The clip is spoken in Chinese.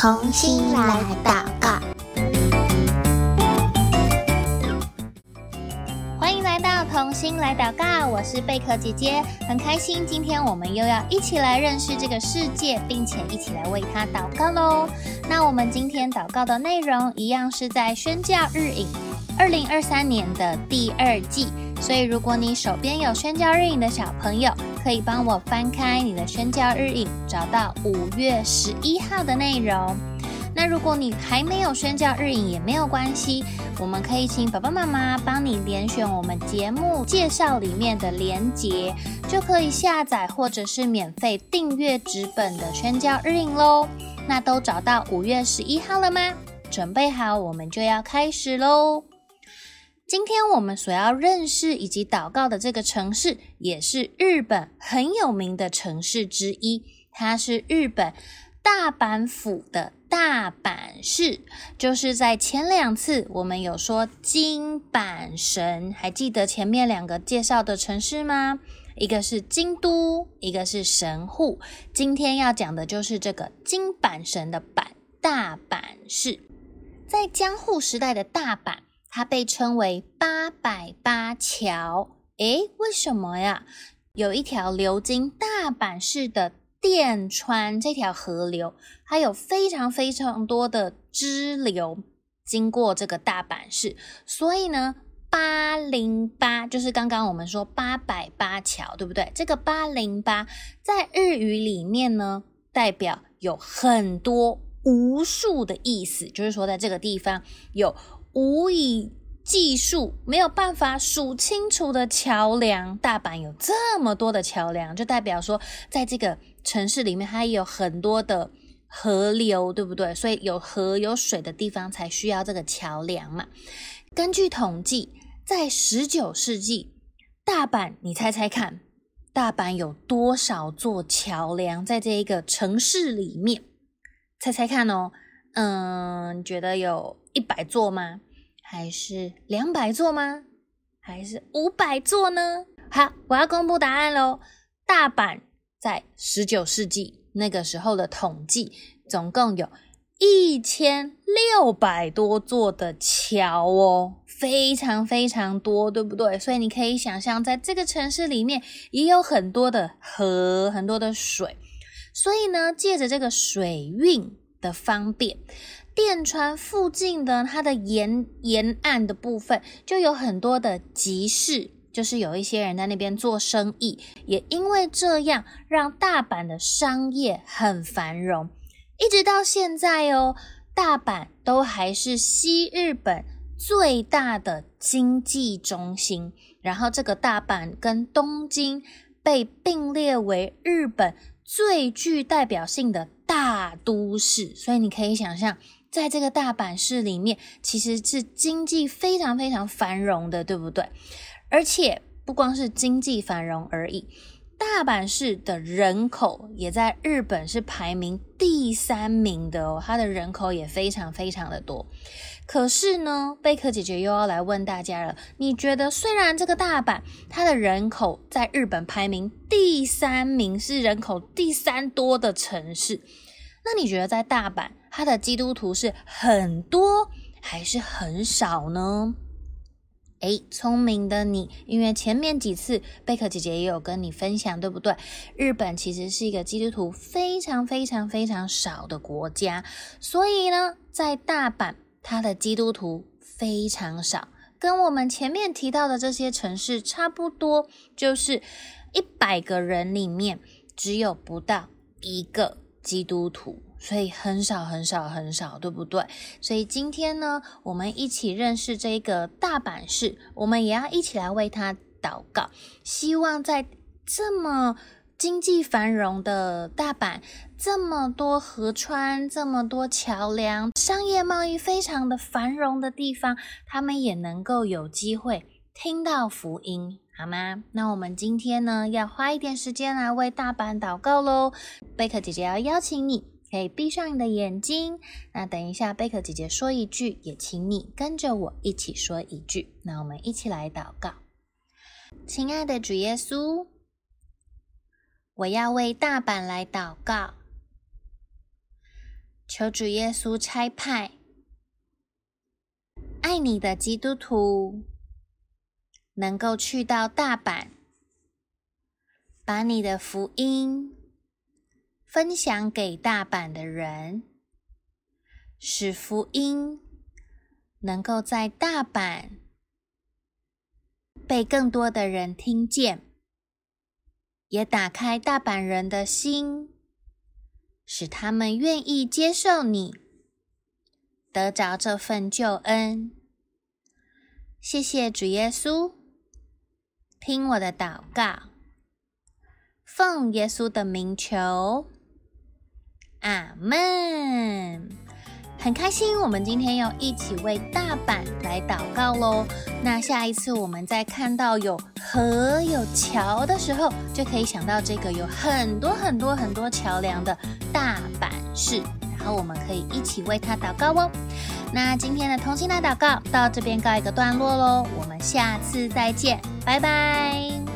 同心来祷告，欢迎来到同心来祷告。我是贝壳姐姐，很开心今天我们又要一起来认识这个世界，并且一起来为它祷告喽。那我们今天祷告的内容一样是在宣教日影二零二三年的第二季，所以如果你手边有宣教日影的小朋友，可以帮我翻开你的宣教日影，找到五月十一号的内容。那如果你还没有宣教日影也没有关系，我们可以请爸爸妈妈帮你连选我们节目介绍里面的连结，就可以下载或者是免费订阅纸本的宣教日影喽。那都找到五月十一号了吗？准备好，我们就要开始喽。今天我们所要认识以及祷告的这个城市，也是日本很有名的城市之一。它是日本大阪府的大阪市，就是在前两次我们有说京阪神，还记得前面两个介绍的城市吗？一个是京都，一个是神户。今天要讲的就是这个京阪神的阪大阪市，在江户时代的大阪。它被称为八百八桥，诶，为什么呀？有一条流经大阪市的电川这条河流，它有非常非常多的支流经过这个大阪市，所以呢，八零八就是刚刚我们说八百八桥，对不对？这个八零八在日语里面呢，代表有很多无数的意思，就是说在这个地方有。无以计数，没有办法数清楚的桥梁。大阪有这么多的桥梁，就代表说，在这个城市里面，它也有很多的河流，对不对？所以有河有水的地方，才需要这个桥梁嘛。根据统计，在十九世纪，大阪，你猜猜看，大阪有多少座桥梁在这一个城市里面？猜猜看哦。嗯，你觉得有一百座吗？还是两百座吗？还是五百座呢？好，我要公布答案喽。大阪在十九世纪那个时候的统计，总共有一千六百多座的桥哦，非常非常多，对不对？所以你可以想象，在这个城市里面也有很多的河，很多的水。所以呢，借着这个水运。的方便，电船附近的它的沿沿岸的部分就有很多的集市，就是有一些人在那边做生意，也因为这样让大阪的商业很繁荣，一直到现在哦，大阪都还是西日本最大的经济中心，然后这个大阪跟东京被并列为日本最具代表性的大都市，所以你可以想象，在这个大阪市里面，其实是经济非常非常繁荣的，对不对？而且不光是经济繁荣而已，大阪市的人口也在日本是排名第三名的哦，它的人口也非常非常的多。可是呢，贝壳姐姐又要来问大家了，你觉得虽然这个大阪它的人口在日本排名第三名，是人口第三多的城市，那你觉得在大阪它的基督徒是很多还是很少呢？诶，聪明的你，因为前面几次贝壳姐姐也有跟你分享，对不对？日本其实是一个基督徒非常非常非常少的国家，所以呢，在大阪。他的基督徒非常少，跟我们前面提到的这些城市差不多，就是一百个人里面只有不到一个基督徒，所以很少很少很少，对不对？所以今天呢，我们一起认识这个大阪市，我们也要一起来为他祷告，希望在这么。经济繁荣的大阪，这么多河川，这么多桥梁，商业贸易非常的繁荣的地方，他们也能够有机会听到福音，好吗？那我们今天呢，要花一点时间来为大阪祷告喽。贝克姐姐要邀请你，可以闭上你的眼睛。那等一下，贝壳姐姐说一句，也请你跟着我一起说一句。那我们一起来祷告，亲爱的主耶稣。我要为大阪来祷告，求主耶稣差派爱你的基督徒，能够去到大阪，把你的福音分享给大阪的人，使福音能够在大阪被更多的人听见，也打开大阪人的心，使他们愿意接受你，得着这份救恩。谢谢主耶稣，听我的祷告，奉耶稣的名求，阿门。很开心，我们今天要一起为大阪来祷告喽。那下一次我们再看到有河有桥的时候，就可以想到这个有很多很多很多桥梁的大阪市，然后我们可以一起为它祷告哦。那今天的同心来祷告到这边告一个段落喽，我们下次再见，拜拜。